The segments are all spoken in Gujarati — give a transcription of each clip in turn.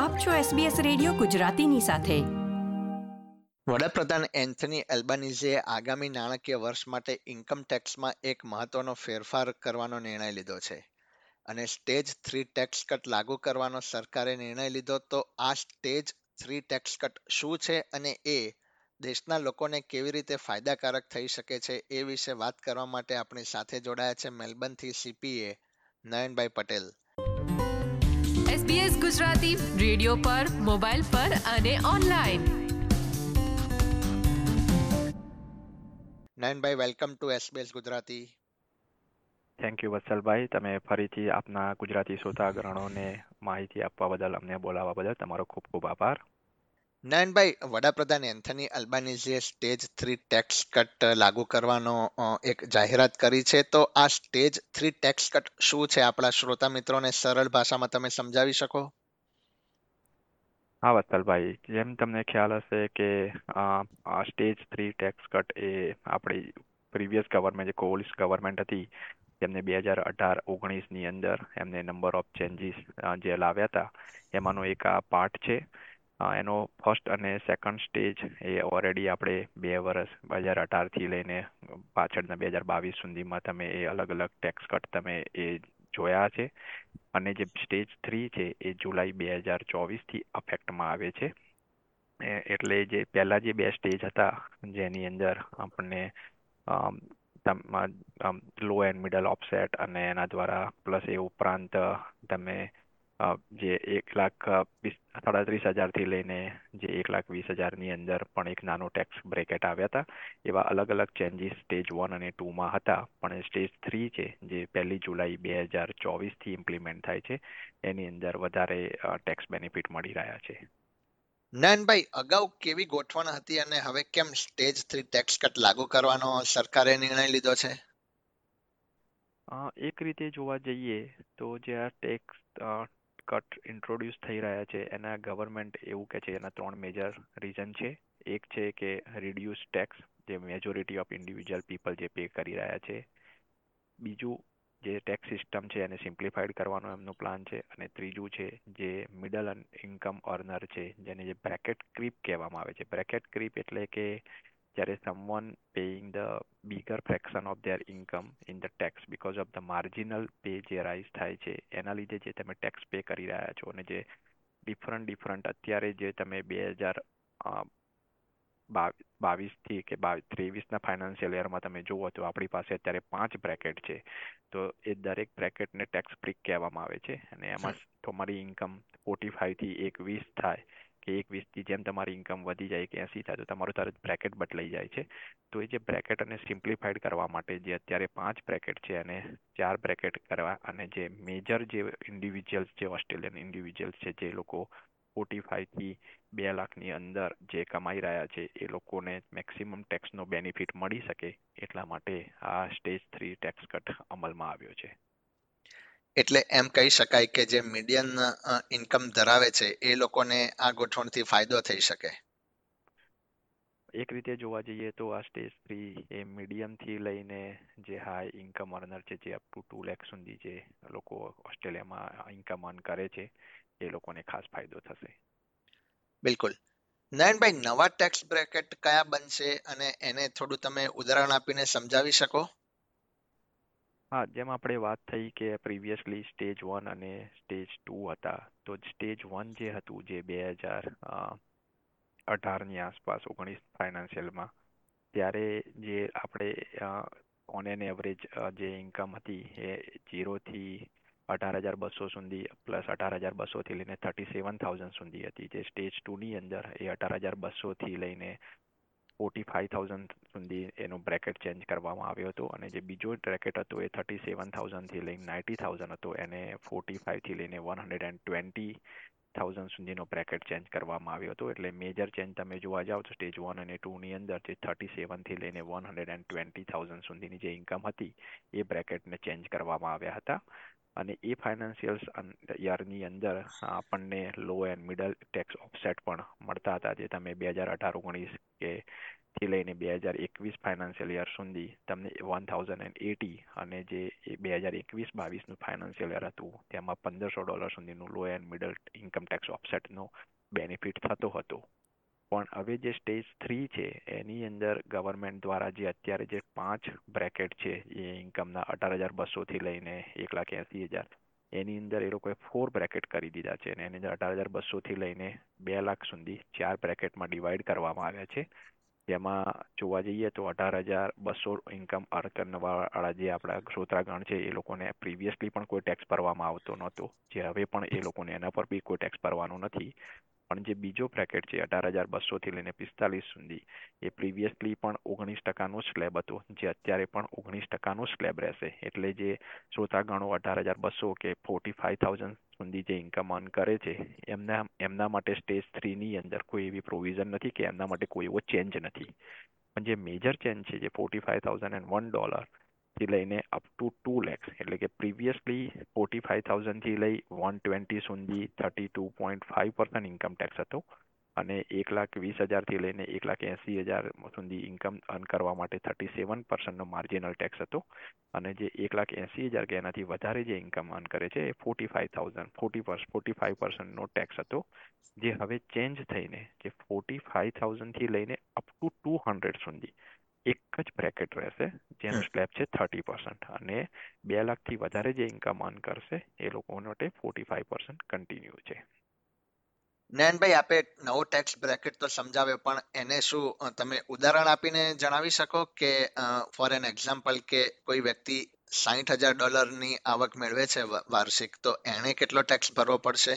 આપ છો SBS રેડિયો ગુજરાતીની સાથે. વડાપ્રધાન એન્થની એલ્બાનીઝે આગામી નાણાકીય વર્ષ માટે ઇન્કમ ટેક્સમાં એક મહત્વનો ફેરફાર કરવાનો નિર્ણય લીધો છે. અને સ્ટેજ થ્રી ટેક્સ કટ લાગુ કરવાનો સરકારે નિર્ણય લીધો તો આ સ્ટેજ થ્રી ટેક્સ કટ શું છે અને એ દેશના લોકોને કેવી રીતે ફાયદાકારક થઈ શકે છે એ વિશે વાત કરવા માટે આપણી સાથે જોડાયા છે મેલબર્નથી CPA Nayanbhai Patel. SBS Gujarati radio પર મોબાઈલ પર અને online. Nayanbhai welcome to SBS Gujarati. Thank you Vatsalbhai તમે ફરીથી આપના ગુજરાતી શ્રોતાગણોને માહિતી આપવા બદલ અમને બોલાવવા બદલ તમારો ખૂબ ખૂબ આભાર. નયનભાઈ વડાપ્રધાન એન્થની અલ્બાનીઝીએ સ્ટેજ થ્રી ટેક્સ કટ લાગુ કરવાનો એક જાહેરાત કરી છે, તો આ સ્ટેજ થ્રી ટેક્સ કટ શું છે? આપણા શ્રોતા મિત્રોને સરળ ભાષામાં તમે સમજાવી શકો? હા, વત્સલભાઈ, જેમ તમને ખ્યાલ હશે કે આ સ્ટેજ થ્રી ટેક્સ કટ એ આપણી પ્રીવિયસ ગવર્મેન્ટ કોલિસ ગવર્મેન્ટ હતી, તેમને બે હજાર અઢાર ઓગણીસની અંદર એમને નંબર ઓફ ચેન્જીસ જે લાવ્યા હતા, એમાંનો એક આ પાર્ટ છે. એનો ફર્સ્ટ અને સેકન્ડ સ્ટેજ એ ઓલરેડી આપણે બે વર્ષ, બે હજાર અઢારથી લઈને પાછળના બે હજાર બાવીસ સુધીમાં તમે એ અલગ અલગ ટેક્સ કટ તમે એ જોયા છે. અને જે સ્ટેજ થ્રી છે એ જુલાઈ બે હજાર ચોવીસથી અફેક્ટમાં આવે છે. એટલે જે પહેલાં જે બે સ્ટેજ હતા, જેની અંદર આપણને લો એન્ડ મિડલ ઓફસેટ અને એના દ્વારા પ્લસ એ ઉપરાંત તમે જે એક લાખ સાડત્રીસ હજારથી લઈને જે એક લાખ વીસ હજારની અંદર પણ એક નાનો ટેક્સ બ્રેકેટ આવ્યા હતા. એવા અલગ અલગ ચેન્જીસ સ્ટેજ વન અને ટુમાં હતા. પણ સ્ટેજ થ્રી છે જે પહેલી જુલાઈ બે હજાર ચોવીસથી ઇમ્પ્લિમેન્ટ થાય છે. એની અંદર વધારે ટેક્સ બેનિફિટ મળી રહ્યા છે. નયનભાઈ અગાઉ કેવી ગોઠવણ હતી અને હવે કેમ સ્ટેજ થ્રી ટેક્સ કટ લાગુ કરવાનો સરકારે નિર્ણય લીધો છે? એક રીતે જોવા જઈએ તો જે આ ટેક્સ કટ ઇન્ટ્રોડ્યુસ થઈ રહ્યા છે. એના ગવર્મેન્ટ એવું કે છે, એના ત્રણ મેજર રીઝન છે. એક છે કે રિડ્યુસ ટેક્સ જે મેજોરિટી ઓફ ઇન્ડિવિજ્યુઅલ પીપલ જે પે કરી રહ્યા છે. બીજું જે ટેક્સ સિસ્ટમ છે, એને સિમ્પ્લિફાઈડ કરવાનો એમનો પ્લાન છે. અને ત્રીજું છે, જે મિડલ ઇન્કમ અર્નર છે, જેને જે બ્રેકેટ ક્રીપ કહેવામાં આવે છે. બ્રેકેટ ક્રીપ એટલે કે જ્યારે someone paying the bigger fraction of their income in the tax because of the marginal pay જે રાઇઝ થાય છે એના લીધે જે તમે ટેક્સ પે કરી રહ્યા છો અને જે ડિફરન્ટ ડિફરન્ટ અત્યારે જે તમે બે હજાર બાવીસથી કે ત્રેવીસના ફાઇનાન્શિયલ યરમાં તમે જુઓ તો આપણી પાસે અત્યારે પાંચ બ્રેકેટ છે. તો એ દરેક બ્રેકેટને ટેક્સ ફ્રી કહેવામાં આવે છે અને એમાં તમારી ઇન્કમ ફોર્ટી ફાઇવથી એક વીસ થાય. કે એક વીસથી જેમ તમારી ઇન્કમ વધી જાય કે એંસી થાય તો તમારું તરત બ્રેકેટ બદલાઈ જાય છે. તો એ જે બ્રેકેટ અને સિમ્પ્લિફાઈડ કરવા માટે જે અત્યારે પાંચ બ્રેકેટ છે અને ચાર બ્રેકેટ કરવા અને જે મેજર જે ઇન્ડિવિજ્યુઅલ્સ જે ઓસ્ટ્રેલિયન ઇન્ડિવિજ્યુઅલ્સ છે, જે લોકો ફોર્ટી ફાઈવથી બે લાખની અંદર જે કમાઈ રહ્યા છે, એ લોકોને મેક્સિમમ ટેક્સનો બેનિફિટ મળી શકે એટલા માટે આ સ્ટેજ થ્રી ટેક્સ કટ અમલમાં આવ્યો છે. એટલે એમ કહી શકાય કે જે મીડિયન ઇન્કમ ધરાવે છે એ લોકોને આ ગોઠવણથી ફાયદો થઈ શકે. એક રીતે જોવા જઈએ તો આ સ્ટેજ થ્રી એ મીડિયમથી લઈને જે હાઈ ઇન્કમ અર્નર છે જે અપ ટુ ટુ લેખ સુધી જે લોકો ઓસ્ટ્રેલિયામાં ઇન્કમ અર્ન કરે છે એ લોકોને ખાસ ફાયદો થશે. બિલકુલ. નયનભાઈ નવા ટેક્સ બ્રેકેટ કયા બનશે? અને એને થોડું તમે ઉદાહરણ આપીને સમજાવી શકો? હા, જેમ આપણે વાત થઈ કે પ્રીવિયસલી સ્ટેજ વન અને સ્ટેજ ટુ હતા, તો સ્ટેજ વન જે હતું, જે બે હજાર અઢારની આસપાસ, ઓગણીસ ફાઇનાન્શિયલમાં ત્યારે જે આપણે ઓન એન એવરેજ જે ઇન્કમ હતી, એ જીરોથી અઢાર હજાર બસો સુધી પ્લસ અઢાર હજાર બસોથી લઈને થર્ટી સેવન થાઉઝન્ડ સુધી હતી. જે સ્ટેજ ટુની અંદર, એ અઢાર હજાર બસોથી લઈને ફોર્ટી ફાઇવ થાઉઝન્ડ સુધી એનો બ્રેકેટ ચેન્જ કરવામાં આવ્યો હતો અને જે બીજો બ્રેકેટ હતો એ થર્ટી સેવન થાઉઝન્ડથી લઈને નાઇન્ટી થાઉઝન્ડ હતો. એને ફોર્ટી ફાઇવથી લઈને one hundred and twenty thousand સુધીનો બ્રેકેટ ચેન્જ કરવામાં આવ્યો હતો. એટલે મેજર ચેન્જ તમે જોવા જાઓ તો સ્ટેજ વન અને ટુની અંદર જે થર્ટી સેવનથી લઈને one hundred and twenty thousand સુધીની જે ઇન્કમ હતી એ બ્રેકેટને ચેન્જ કરવામાં આવ્યા હતા. અને એ ફાઇનાન્શિયલ્સ યરની અંદર આપણને low and middle tax offset પણ મળતા હતા. જે તમે બે હજાર અઢાર, ઓગણીસ કે થી લઈને બે હજાર એકવીસ ફાઇનાન્શિયલ યર સુધી તમને વન થાઉઝન્ડ એન્ડ એટી અને જે બે હજાર એકવીસ બાવીસનું ફાઇનાન્શિયલ યર હતું, તેમાં પંદરસો ડોલર સુધીનું low and middle income tax ઓફસેટનો benefit થતો હતો. પણ હવે જે સ્ટેજ થ્રી છે, એની અંદર ગવર્મેન્ટ દ્વારા જે અત્યારે જે પાંચ બ્રેકેટ છે, એ ઇન્કમના અઢાર હજાર બસોથી લઈને એક લાખ એંસી હજાર, એની અંદર એ લોકોએ ફોર બ્રેકેટ કરી દીધા છે અને એની અંદર અઢાર હજાર બસોથી લઈને બે લાખ સુધી ચાર બ્રેકેટમાં ડિવાઈડ કરવામાં આવ્યા છે. જેમાં જોવા જઈએ તો અઢાર હજાર બસો ઇન્કમ અર્ન જે આપણા શ્રોતાગણ છે, એ લોકોને પ્રીવિયસલી પણ કોઈ ટેક્સ ભરવામાં આવતો નહોતો. જે હવે પણ એ લોકોને એના પર બી કોઈ ટેક્સ ભરવાનો નથી. પણ જે બીજો બ્રેકેટ છે, અઢાર હજાર બસોથી લઈને પિસ્તાલીસ સુધી, એ પ્રીવિયસલી પણ ઓગણીસ ટકાનો સ્લેબ હતો, જે અત્યારે પણ ઓગણીસ ટકાનો સ્લેબ રહેશે. એટલે જે શ્રોતાગણો અઢાર હજાર બસો કે ફોર્ટી ફાઈવ થાઉઝન્ડ સુધી જે ઇન્કમ અર્ન કરે છે, એમના એમના માટે સ્ટેજ થ્રીની અંદર કોઈ એવી પ્રોવિઝન નથી કે એમના માટે કોઈ એવો ચેન્જ નથી. પણ જે મેજર ચેન્જ છે, જે forty five thousand and one dollar થી લઈને અપ ટુ ટુ લેક્સ એટલે કે પ્રીવિયસલી ફોર્ટી ફાઈવ થાઉઝન્ડથી લઈ વન ટ્વેન્ટી સુધી thirty two point five percent income tax હતો અને એક લાખ વીસ હજારથી લઈને એક લાખ એંસી હજાર સુધી ઇન્કમ અર્ન કરવા માટે થર્ટી સેવન પર્સન્ટનો માર્જિનલ ટેક્સ હતો. અને જે એક લાખ એંસી હજાર કે એનાથી વધારે જે ઇન્કમ અર્ન કરે છે એ forty five thousand forty forty five પર્સન્ટનો tax હતો. જે હવે ચેન્જ થઈને, જે ફોર્ટી ફાઈવ થાઉઝન્ડથી લઈને અપ ટુ ટુ હંડ્રેડ સુધી એક જ બ્રેકેટ રહેશે જેનો સ્લેબ છે થર્ટી પર્સન્ટ અને બે લાખથી વધારે જે ઇન્કમ અર્ન કરશે એ લોકો માટે ફોર્ટી ફાઈવ પર્સન્ટ કન્ટિન્યુ છે નયનભાઈ આપે નવો ટેક્સ બ્રેકેટ તો સમજાવ્યો પણ એને શું તમે ઉદાહરણ આપીને જણાવી શકો કે ફોર એન એક્ઝામ્પલ કે કોઈ વ્યક્તિ સાહીઠ હજાર ડોલરની આવક મેળવે છે વાર્ષિક તો એણે કેટલો ટેક્સ ભરવો પડશે?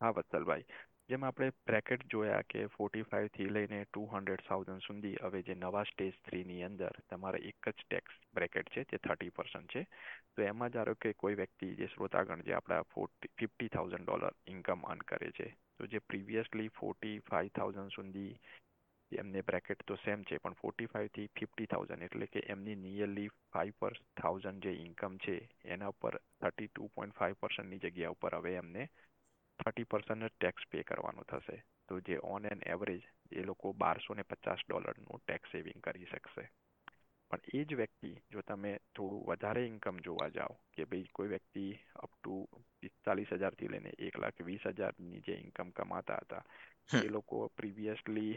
હા વત્સલભાઈ જેમ આપણે બ્રેકેટ જોયા કે ફોર્ટી ફાઇવથી લઈને ટુ હંડ્રેડ થાઉઝન્ડ સુધી હવે જે નવા સ્ટેજ થ્રીની અંદર તમારે એક જ ટેક્સ બ્રેકેટ છે તે થર્ટી પર્સન્ટ છે. તો એમાં ધારો કે કોઈ વ્યક્તિ જે શ્રોતાગણ જે આપણા forty fifty thousand dollar income earn કરે છે, તો જે પ્રીવિયસલી ફોર્ટી ફાઇવ થાઉઝન્ડ સુધી એમને બ્રેકેટ તો સેમ છે, પણ ફોર્ટી ફાઇવથી ફિફ્ટી થાઉઝન્ડ એટલે કે એમની નિયરલી ફાઇવ પર થાઉઝન્ડ જે ઇન્કમ છે, એના ઉપર થર્ટી ટુ પોઈન્ટ ફાઇવ પર્સન્ટની જગ્યા ઉપર હવે એમને થર્ટી પર્સન્ટ ટેક્સ પે કરવાનો થશે. તો જે ઓન એન એવરેજ એ લોકો બારસો ને પચાસ ડોલરનું ટેક્સ સેવિંગ કરી શકશે. પણ એ જ વ્યક્તિ જો તમે થોડું વધારે ઇન્કમ જોવા જાઓ કે ભાઈ કોઈ વ્યક્તિ અપ ટુ પિસ્તાલીસ હજારથી લઈને એક લાખ વીસ હજારની જે ઇન્કમ કમાતા હતા એ લોકો previously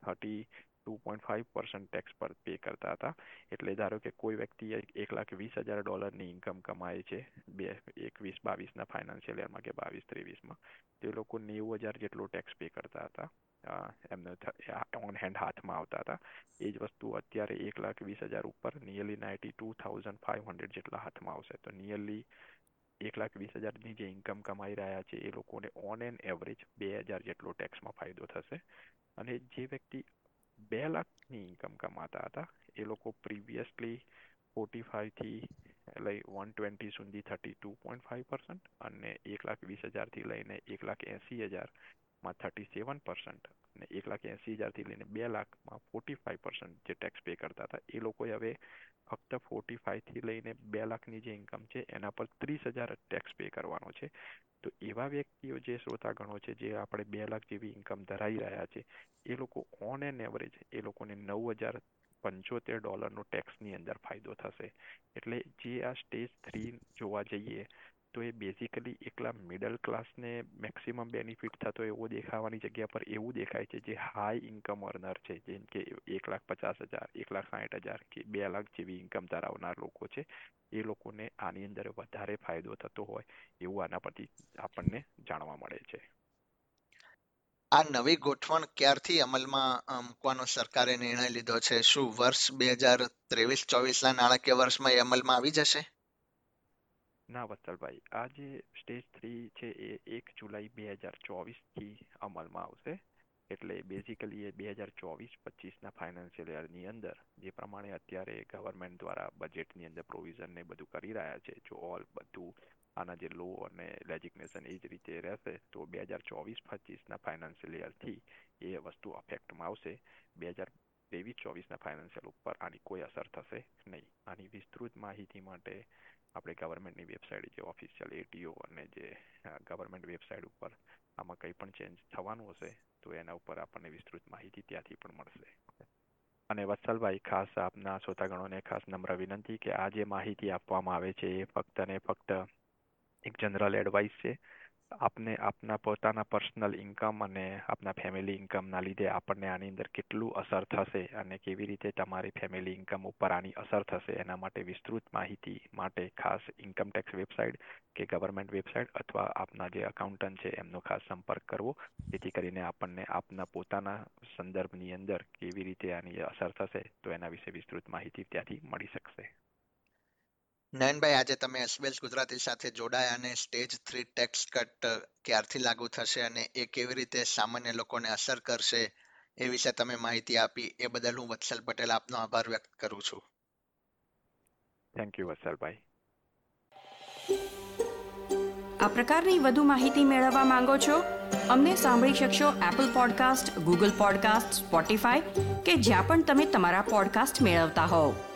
thirty two point five percent tax પર પે કરતા હતા. એટલે ધારો કે કોઈ વ્યક્તિ એક લાખ વીસ હજાર ડોલરની ઇન્કમ કમાય છે, બે એકવીસ બાવીસના ફાઇનાન્શિયલ યરમાં કે બાવીસ ત્રેવીસમાં તે લોકો નેવું હજાર જેટલો ટેક્સ પે કરતા હતા. એમને ઓન હેન્ડ હાથમાં આવતા હતા. એ જ વસ્તુ અત્યારે એક લાખ વીસ હજાર ઉપર nearly ninety two thousand five hundred જેટલા હાથમાં આવશે. તો નિયરલી એક લાખ વીસ હજારની જે ઇન્કમ કમાઈ રહ્યા છે, એ લોકોને ઓન એન એવરેજ બે હજાર જેટલો ટેક્સમાં ફાયદો થશે. અને જે વ્યક્તિ બે લાખની ઇન્કમ કમાતા હતા. એ લોકો પ્રીવિયસલી ફોર્ટી ફાઈવથી લઈ વન ટ્વેન્ટી સુધી thirty two point five percent અને એક લાખ વીસ હજારથી લઈને એક લાખ એંસી હજારમાં થર્ટી સેવન પર્સન્ટ અને એક લાખ એંસી હજારથી લઈને બે લાખમાં ફોર્ટી ફાઈવ પર્સન્ટ જે ટેક્સ પે કરતા હતા, એ લોકોએ હવે ફક્ત ફોર્ટી ફાઇવથી લઈને બે લાખની જે ઇન્કમ છે, એના પર ત્રીસ હજાર ટેક્સ પે કરવાનો છે. તો એવા વ્યક્તિઓ જે શ્રોતાગણો છે, જે આપણે બે લાખ જેવી ઇન્કમ ધરાવી રહ્યા છે, એ લોકો ઓન એન એવરેજ એ લોકોને નવ હજાર પંચોતેર ડોલરનો ટેક્સની અંદર ફાયદો થશે. એટલે જે આ સ્ટેજ થ્રી જોવા જઈએ તો એ બેઝિકલી એકલા મિડલ ક્લાસને મેક્સિમમ બેનિફિટ થતો એવો દેખાવાની જગ્યા પર એવું દેખાય છે જે હાઈ ઇન્કમ અર્નર છે. જેમ કે એક લાખ પચાસ હજાર, એક લાખ સાઠ હજાર કે બે લાખ જેવી ઇન્કમ ધરાવનાર લોકો છે. એ લોકોને આની અંદર વધારે ફાયદો થતો હોય એવું આના પરથી આપણને જાણવા મળે છે. આ નવી ગોઠવણ ક્યારથી અમલમાં મૂકવાનો સરકારે નિર્ણય લીધો છે? શું વર્ષ બે હજાર ત્રેવીસ ચોવીસના નાણાકીય વર્ષમાં એ અમલમાં આવી જશે? ના વત્સલભાઈ આ જે સ્ટેજ થ્રી છે એ એક જુલાઈ બે હજાર ચોવીસથી અમલમાં આવશે. એટલે બેઝિકલી એ બે હજાર ચોવીસ પચીસના ફાઇનાન્શિયલ યરની અંદર, જે પ્રમાણે અત્યારે ગવર્મેન્ટ દ્વારા બજેટની અંદર પ્રોવિઝન ને બધું કરી રહ્યા છે, જો ઓલ બધું આના જે લો અને લેજિગ્નેશન એ જ રીતે રહેશે, તો બે હજાર ચોવીસ પચીસના ફાઇનાન્શિયલ યરથી એ વસ્તુ અફેક્ટમાં આવશે. બે હજાર ત્રેવીસ ચોવીસના ફાઇનાન્શિયલ ઉપર આની કોઈ અસર થશે નહીં. આની વિસ્તૃત માહિતી માટે આપણે ગવર્મેન્ટની વેબસાઇટ જે ઓફિશિયલ એટીઓ અને જે ગવર્મેન્ટ વેબસાઇટ ઉપર આમાં કંઈ પણ ચેન્જ થવાનું હશે, તો એના ઉપર આપણને વિસ્તૃત માહિતી ત્યાંથી પણ મળશે. અને વત્સલભાઈ, ખાસ આપના શ્રોતાગણોને ખાસ નમ્ર વિનંતી કે આ જે માહિતી આપવામાં આવે છે, એ ફક્ત ને ફક્ત એક જનરલ એડવાઇસ છે. આપને આપના પોતાના પર્સનલ ઇન્કમ અને આપના ફેમિલી ઇન્કમના લીધે આપણને આની અંદર કેટલું અસર થશે અને કેવી રીતે તમારી ફેમિલી ઇન્કમ ઉપર આની અસર થશે એના માટે વિસ્તૃત માહિતી માટે ખાસ ઇન્કમ ટેક્સ વેબસાઇટ કે ગવર્મેન્ટ વેબસાઇટ અથવા આપના જે અકાઉન્ટન્ટ છે એમનો ખાસ સંપર્ક કરવો. જેથી કરીને આપણને આપના પોતાના સંદર્ભની અંદર કેવી રીતે આની અસર થશે તો એના વિશે વિસ્તૃત માહિતી ત્યાંથી મળી શકશે. નયનભાઈ આજે તમે એસબીએસ ગુજરાતી સાથે જોડાયા અને સ્ટેજ થ્રી ટેક્સ કટ ક્યારથી લાગુ થશે અને એ કેવી રીતે સામાન્ય લોકોને અસર કરશે એ વિશે તમે માહિતી આપી. એ બદલ હું વત્સલ પટેલ આપનો આભાર વ્યક્ત કરું છું. થેન્ક યુ વત્સલભાઈ. આ પ્રકારની વધુ માહિતી મેળવવા માંગો છો? અમને સાંભળી શકશો Apple podcast Google podcast Spotify કે જ્યાં પણ તમે તમારા પોડકાસ્ટ મેળવતા હોવ.